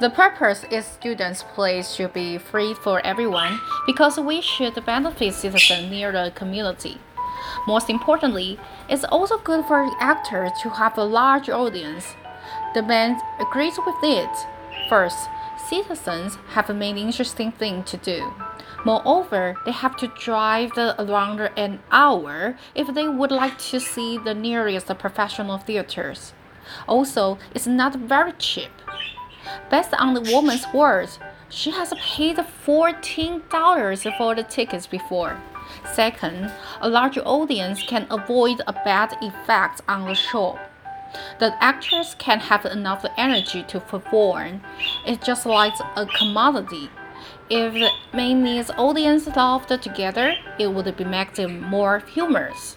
The purpose is students' place should be free for everyone because we should benefit citizens near the community. Most importantly, it's also good for actors to have a large audience. The band agrees with it. First, citizens have many interesting things to do. Moreover, they have to drive the around an hour if they would like to see the nearest professional theaters. Also, it's not very cheap. Based on the woman's words, she has paid $14 for the tickets before. Second, a large audience can avoid a bad effect on the show. The actors can have enough energy to perform. It's just like a commodity. If many audience laughed together, it would be make them more humorous.